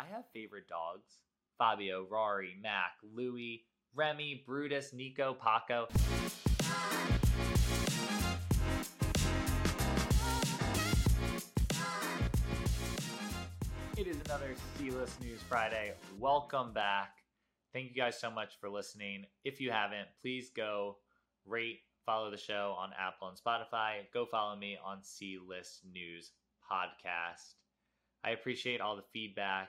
I have favorite dogs Fabio, Rari, Mac, Louie, Remy, Brutus, Nico, Paco. It is another C-List News Friday. Welcome back. Thank you guys so much for listening. If you haven't, please go rate, follow the show on Apple and Spotify. Go follow me on C List News Podcast. I appreciate all the feedback.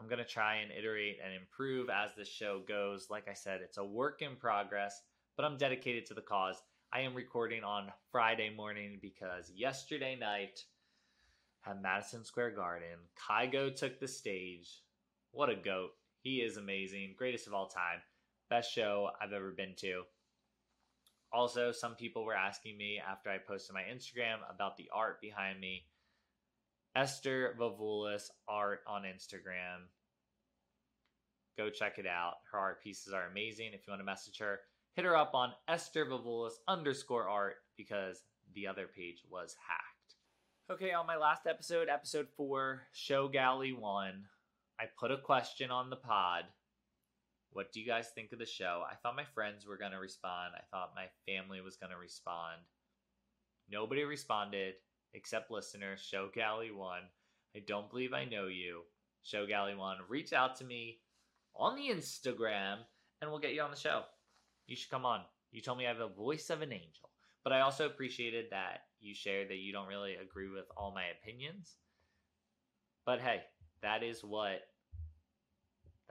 I'm going to try and iterate and improve as this show goes. Like I said, it's a work in progress, but I'm dedicated to the cause. I am recording on Friday morning because yesterday night at Madison Square Garden, Kygo took the stage. What a goat. He is amazing. Greatest of all time. Best show I've ever been to. Also, some people were asking me after I posted my Instagram about the art behind me. Esther Vavulis art on Instagram. Go check it out. Her art pieces are amazing. If you want to message her, hit her up on Esther Vavulis underscore art because the other page was hacked. Okay, on my last episode, episode four, Show Galley one, I put a question on the pod. What do you guys think of the show? I thought my friends were going to respond. I thought my family was going to respond. Nobody responded except listener, Show Galley one. I don't believe I hmm. know you. Show Galley one. Reach out to me on the Instagram and we'll get you on the show. You should come on. You told me I have a voice of an angel. But I also appreciated that you shared that you don't really agree with all my opinions. But hey, that is what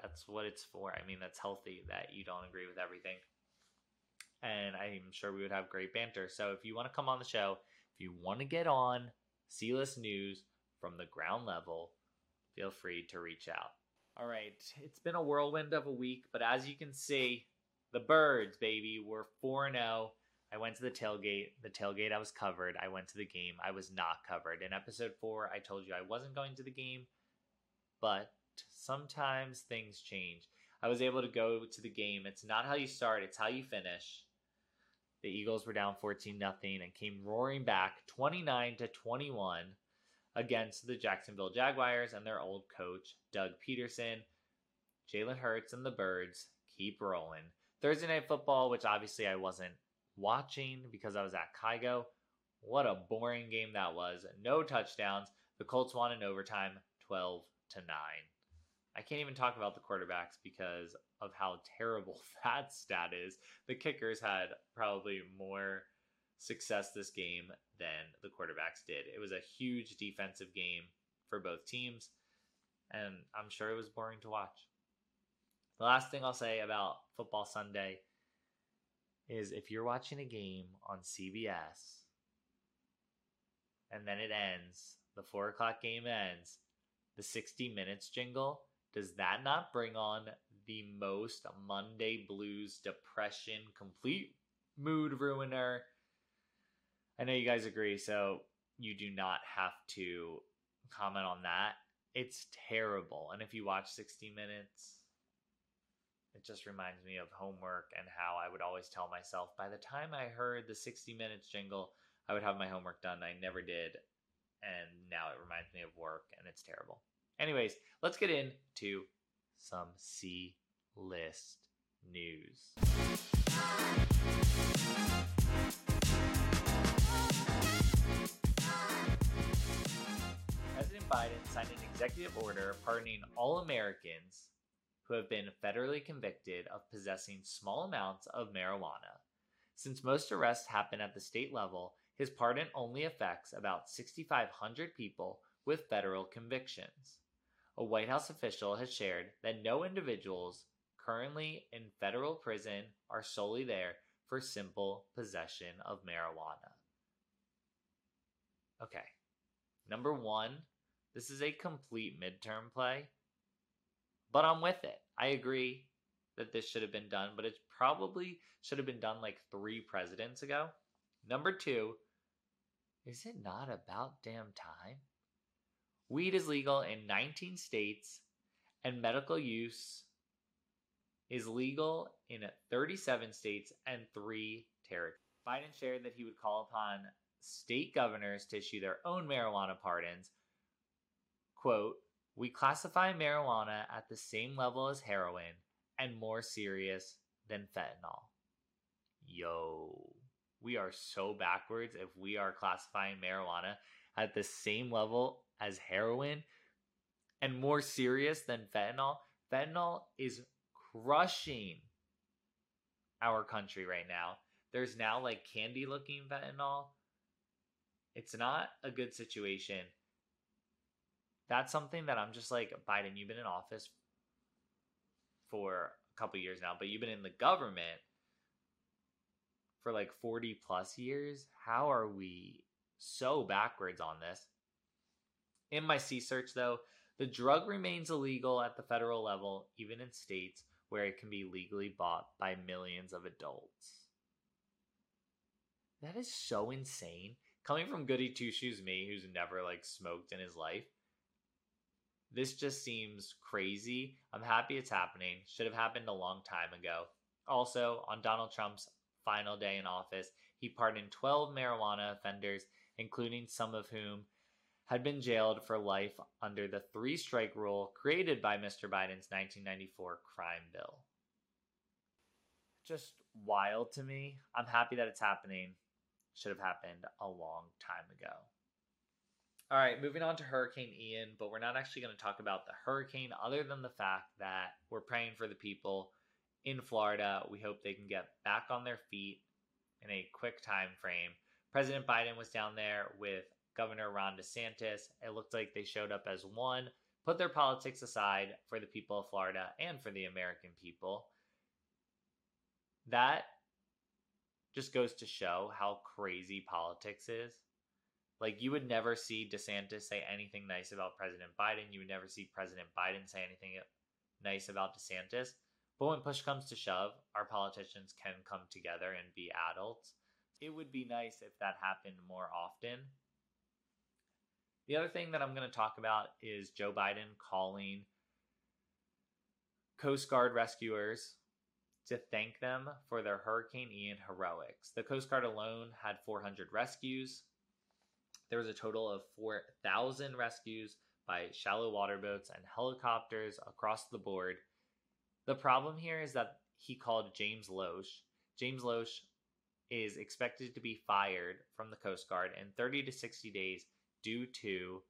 that's what it's for. I mean, that's healthy that you don't agree with everything. And I'm sure we would have great banter. So if you want to come on the show, if you want to get on C-List News from the ground level, feel free to reach out. All right, it's been a whirlwind of a week, but as you can see, the birds, baby, were 4 0. I went to the tailgate. The tailgate, I was covered. I went to the game. I was not covered. In episode four, I told you I wasn't going to the game but sometimes things change. I was able to go to the game. It's not how you start, it's how you finish. The Eagles were down 14 nothing and came roaring back 29 to 21 against the Jacksonville Jaguars and their old coach Doug Pederson. Jalen Hurts and the Birds keep rolling. Thursday night football, which obviously I wasn't watching because I was at Kygo. What a boring game that was. No touchdowns. The Colts won in overtime 12 to nine. I can't even talk about the quarterbacks because of how terrible that stat is. The kickers had probably more success this game than the quarterbacks did. It was a huge defensive game for both teams, and I'm sure it was boring to watch. The last thing I'll say about Football Sunday is if you're watching a game on CBS and then it ends, the four o'clock game ends, the 60 minutes jingle, does that not bring on the most Monday blues depression, complete mood ruiner? I know you guys agree, so you do not have to comment on that. It's terrible. And if you watch 60 minutes, it just reminds me of homework and how I would always tell myself by the time I heard the 60 minutes jingle, I would have my homework done. I never did and now it reminds me of work and it's terrible. Anyways, let's get into some C list news. President Biden signed an executive order pardoning all Americans who have been federally convicted of possessing small amounts of marijuana. Since most arrests happen at the state level, his pardon only affects about 6,500 people with federal convictions. A White House official has shared that no individuals currently in federal prison are solely there for simple possession of marijuana. Okay. Number one, this is a complete midterm play, but I'm with it. I agree that this should have been done, but it probably should have been done like three presidents ago. Number two, is it not about damn time? Weed is legal in 19 states, and medical use is legal in 37 states and three territories. Biden shared that he would call upon state governors to issue their own marijuana pardons. Quote, We classify marijuana at the same level as heroin and more serious than fentanyl. Yo, we are so backwards if we are classifying marijuana at the same level as heroin and more serious than fentanyl. Fentanyl is crushing our country right now. There's now like candy looking fentanyl. It's not a good situation. That's something that I'm just like, Biden, you've been in office for a couple years now, but you've been in the government for like 40 plus years. How are we so backwards on this? In my C search, though, the drug remains illegal at the federal level, even in states where it can be legally bought by millions of adults. That is so insane. Coming from goody two shoes me, who's never like smoked in his life, this just seems crazy. I'm happy it's happening. Should have happened a long time ago. Also, on Donald Trump's final day in office, he pardoned 12 marijuana offenders, including some of whom had been jailed for life under the three strike rule created by Mr. Biden's 1994 crime bill. Just wild to me. I'm happy that it's happening. Should have happened a long time ago. All right, moving on to Hurricane Ian, but we're not actually going to talk about the hurricane other than the fact that we're praying for the people in Florida. We hope they can get back on their feet in a quick time frame. President Biden was down there with Governor Ron DeSantis. It looked like they showed up as one, put their politics aside for the people of Florida and for the American people. That just goes to show how crazy politics is. Like, you would never see DeSantis say anything nice about President Biden. You would never see President Biden say anything nice about DeSantis. But when push comes to shove, our politicians can come together and be adults. It would be nice if that happened more often. The other thing that I'm going to talk about is Joe Biden calling Coast Guard rescuers to thank them for their Hurricane Ian heroics. The Coast Guard alone had 400 rescues. There was a total of 4,000 rescues by shallow water boats and helicopters across the board. The problem here is that he called James Loesch. James Loesch is expected to be fired from the Coast Guard in 30 to 60 days due to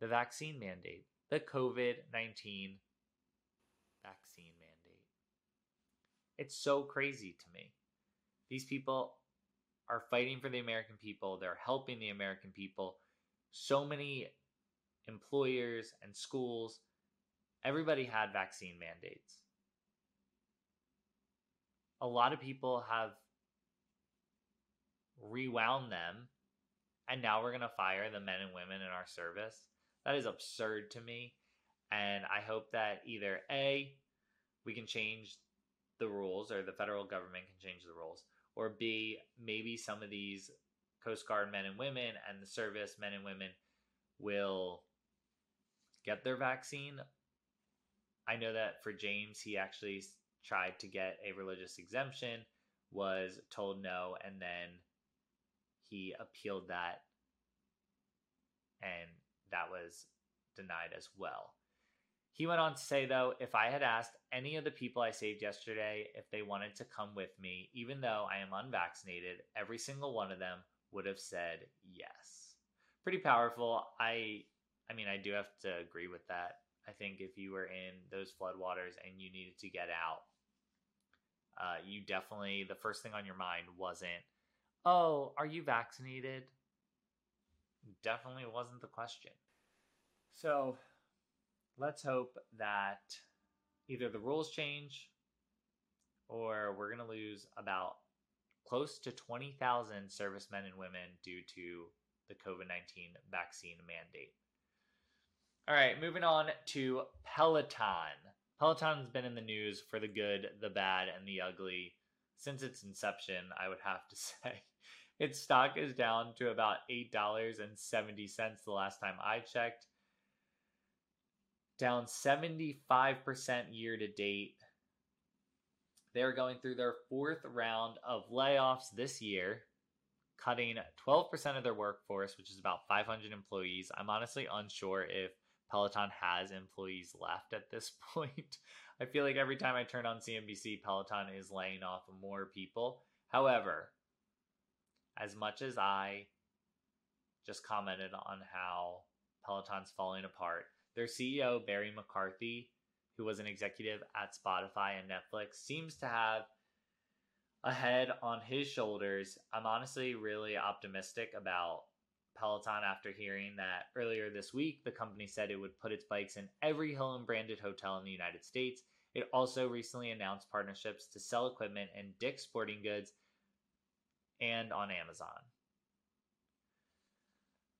the vaccine mandate, the COVID 19 vaccine mandate. It's so crazy to me. These people are fighting for the American people, they're helping the American people. So many employers and schools, everybody had vaccine mandates. A lot of people have rewound them and now we're going to fire the men and women in our service. That is absurd to me. And I hope that either A, we can change the rules or the federal government can change the rules, or B, maybe some of these Coast Guard men and women and the service men and women will get their vaccine. I know that for James, he actually tried to get a religious exemption, was told no, and then he appealed that and that was denied as well. He went on to say, though, if I had asked any of the people I saved yesterday if they wanted to come with me, even though I am unvaccinated, every single one of them would have said yes. Pretty powerful. I I mean, I do have to agree with that. I think if you were in those floodwaters and you needed to get out, uh, you definitely, the first thing on your mind wasn't, oh, are you vaccinated? Definitely wasn't the question. So let's hope that either the rules change or we're going to lose about close to 20,000 servicemen and women due to the COVID 19 vaccine mandate. All right, moving on to Peloton. Peloton's been in the news for the good, the bad, and the ugly since its inception, I would have to say. Its stock is down to about $8.70 the last time I checked. Down 75% year to date. They're going through their fourth round of layoffs this year, cutting 12% of their workforce, which is about 500 employees. I'm honestly unsure if Peloton has employees left at this point. I feel like every time I turn on CNBC, Peloton is laying off more people. However, as much as I just commented on how Peloton's falling apart, their CEO, Barry McCarthy, who was an executive at Spotify and Netflix, seems to have a head on his shoulders. I'm honestly really optimistic about Peloton after hearing that earlier this week the company said it would put its bikes in every Hilton branded hotel in the United States. It also recently announced partnerships to sell equipment in Dick's Sporting Goods and on Amazon.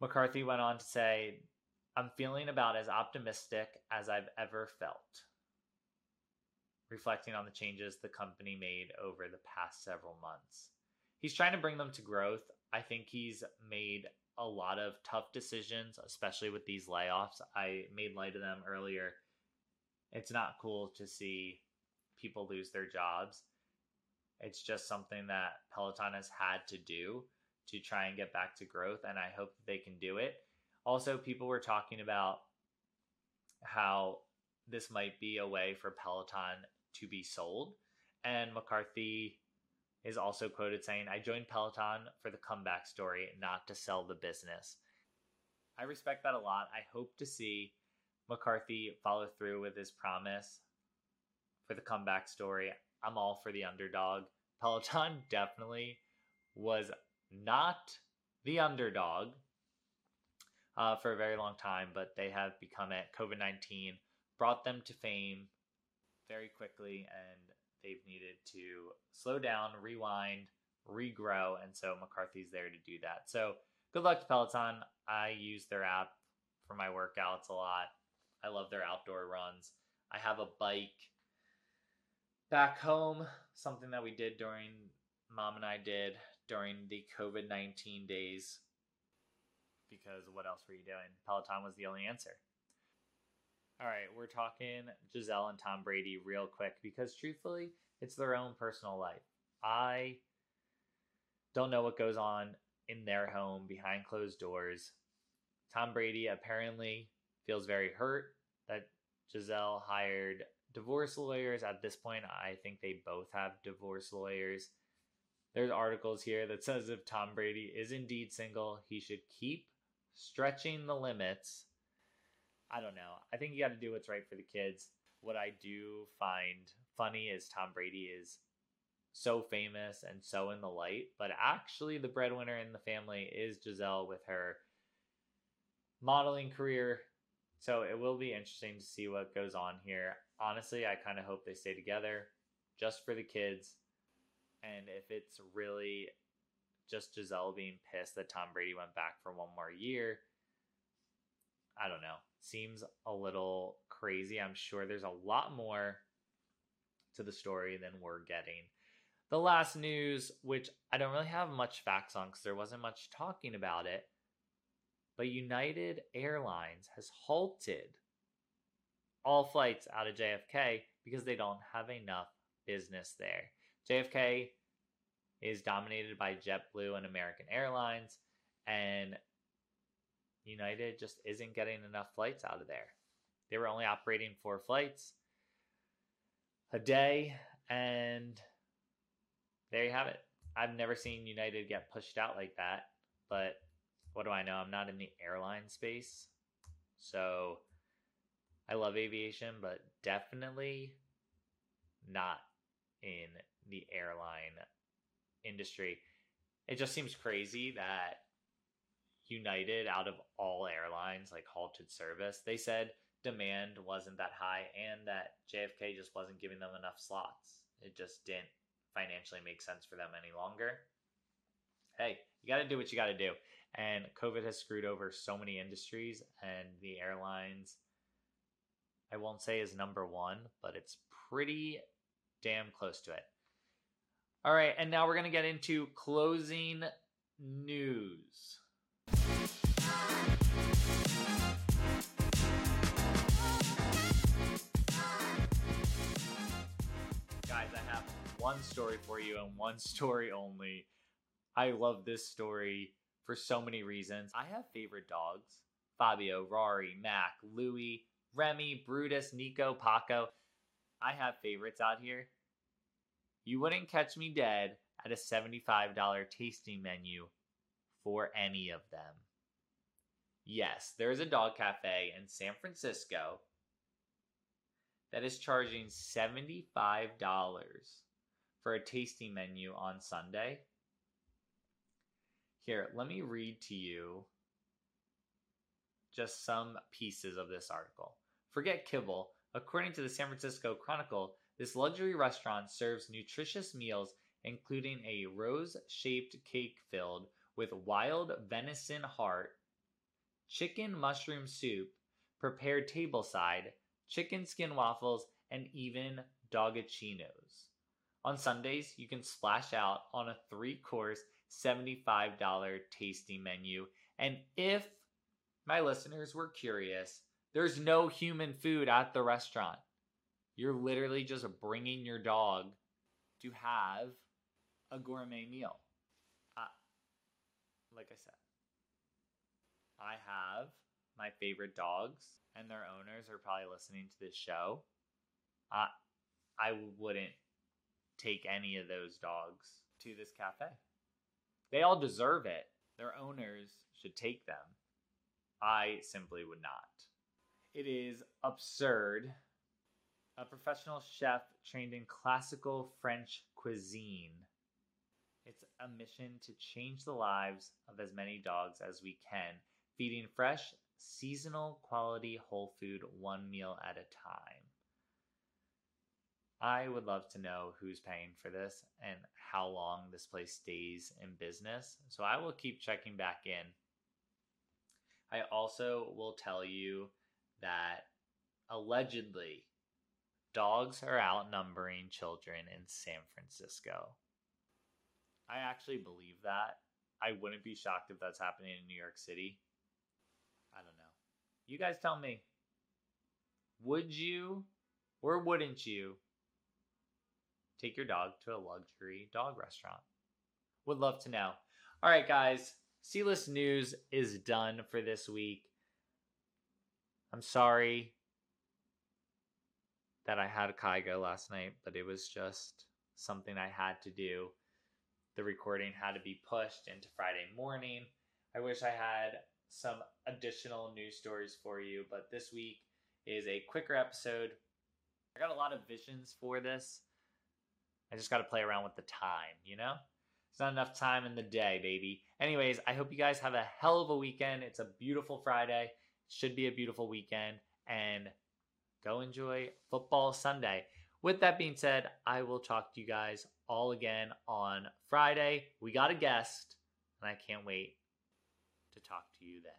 McCarthy went on to say, I'm feeling about as optimistic as I've ever felt, reflecting on the changes the company made over the past several months. He's trying to bring them to growth. I think he's made a lot of tough decisions, especially with these layoffs. I made light of them earlier. It's not cool to see people lose their jobs. It's just something that Peloton has had to do to try and get back to growth, and I hope that they can do it. Also, people were talking about how this might be a way for Peloton to be sold. And McCarthy is also quoted saying, I joined Peloton for the comeback story, not to sell the business. I respect that a lot. I hope to see McCarthy follow through with his promise for the comeback story. I'm all for the underdog. Peloton definitely was not the underdog uh, for a very long time, but they have become it. COVID 19 brought them to fame very quickly, and they've needed to slow down, rewind, regrow, and so McCarthy's there to do that. So good luck to Peloton. I use their app for my workouts a lot. I love their outdoor runs. I have a bike back home, something that we did during mom and I did during the COVID 19 days. Because what else were you doing? Peloton was the only answer. All right, we're talking Gisele and Tom Brady real quick because truthfully, it's their own personal life. I don't know what goes on in their home behind closed doors. Tom Brady apparently feels very hurt that Gisele hired divorce lawyers. At this point, I think they both have divorce lawyers. There's articles here that says if Tom Brady is indeed single, he should keep stretching the limits I don't know. I think you got to do what's right for the kids. What I do find funny is Tom Brady is so famous and so in the light, but actually the breadwinner in the family is Gisele with her modeling career. So it will be interesting to see what goes on here. Honestly, I kind of hope they stay together just for the kids. And if it's really just Gisele being pissed that Tom Brady went back for one more year, I don't know seems a little crazy. I'm sure there's a lot more to the story than we're getting. The last news, which I don't really have much facts on because there wasn't much talking about it, but United Airlines has halted all flights out of JFK because they don't have enough business there. JFK is dominated by JetBlue and American Airlines, and United just isn't getting enough flights out of there. They were only operating four flights a day, and there you have it. I've never seen United get pushed out like that, but what do I know? I'm not in the airline space. So I love aviation, but definitely not in the airline industry. It just seems crazy that United, out of all airlines, like halted service. They said demand wasn't that high and that JFK just wasn't giving them enough slots. It just didn't financially make sense for them any longer. Hey, you got to do what you got to do. And COVID has screwed over so many industries, and the airlines, I won't say is number one, but it's pretty damn close to it. All right, and now we're going to get into closing news. Guys, I have one story for you and one story only. I love this story for so many reasons. I have favorite dogs. Fabio, Rari, Mac, Louis, Remy, Brutus, Nico, Paco. I have favorites out here. You wouldn't catch me dead at a $75 tasting menu for any of them. Yes, there is a dog cafe in San Francisco that is charging $75 for a tasting menu on Sunday. Here, let me read to you just some pieces of this article. Forget kibble. According to the San Francisco Chronicle, this luxury restaurant serves nutritious meals, including a rose shaped cake filled with wild venison heart, chicken mushroom soup, prepared tableside, chicken skin waffles, and even doggichinos. On Sundays, you can splash out on a three course, $75 tasting menu. And if my listeners were curious, there's no human food at the restaurant. You're literally just bringing your dog to have a gourmet meal. Uh, like I said, I have my favorite dogs, and their owners are probably listening to this show. I, I wouldn't take any of those dogs to this cafe. They all deserve it. Their owners should take them. I simply would not. It is absurd. A professional chef trained in classical French cuisine. It's a mission to change the lives of as many dogs as we can, feeding fresh, seasonal, quality whole food one meal at a time. I would love to know who's paying for this and how long this place stays in business. So I will keep checking back in I also will tell you that allegedly dogs are outnumbering children in San Francisco. I actually believe that. I wouldn't be shocked if that's happening in New York City. I don't know. You guys tell me. Would you or wouldn't you take your dog to a luxury dog restaurant? Would love to know. All right, guys. C list news is done for this week. I'm sorry that I had a Kygo last night, but it was just something I had to do. The recording had to be pushed into Friday morning. I wish I had some additional news stories for you, but this week is a quicker episode. I got a lot of visions for this. I just got to play around with the time, you know? It's not enough time in the day, baby. Anyways, I hope you guys have a hell of a weekend. It's a beautiful Friday. Should be a beautiful weekend and go enjoy football Sunday. With that being said, I will talk to you guys all again on Friday. We got a guest, and I can't wait to talk to you then.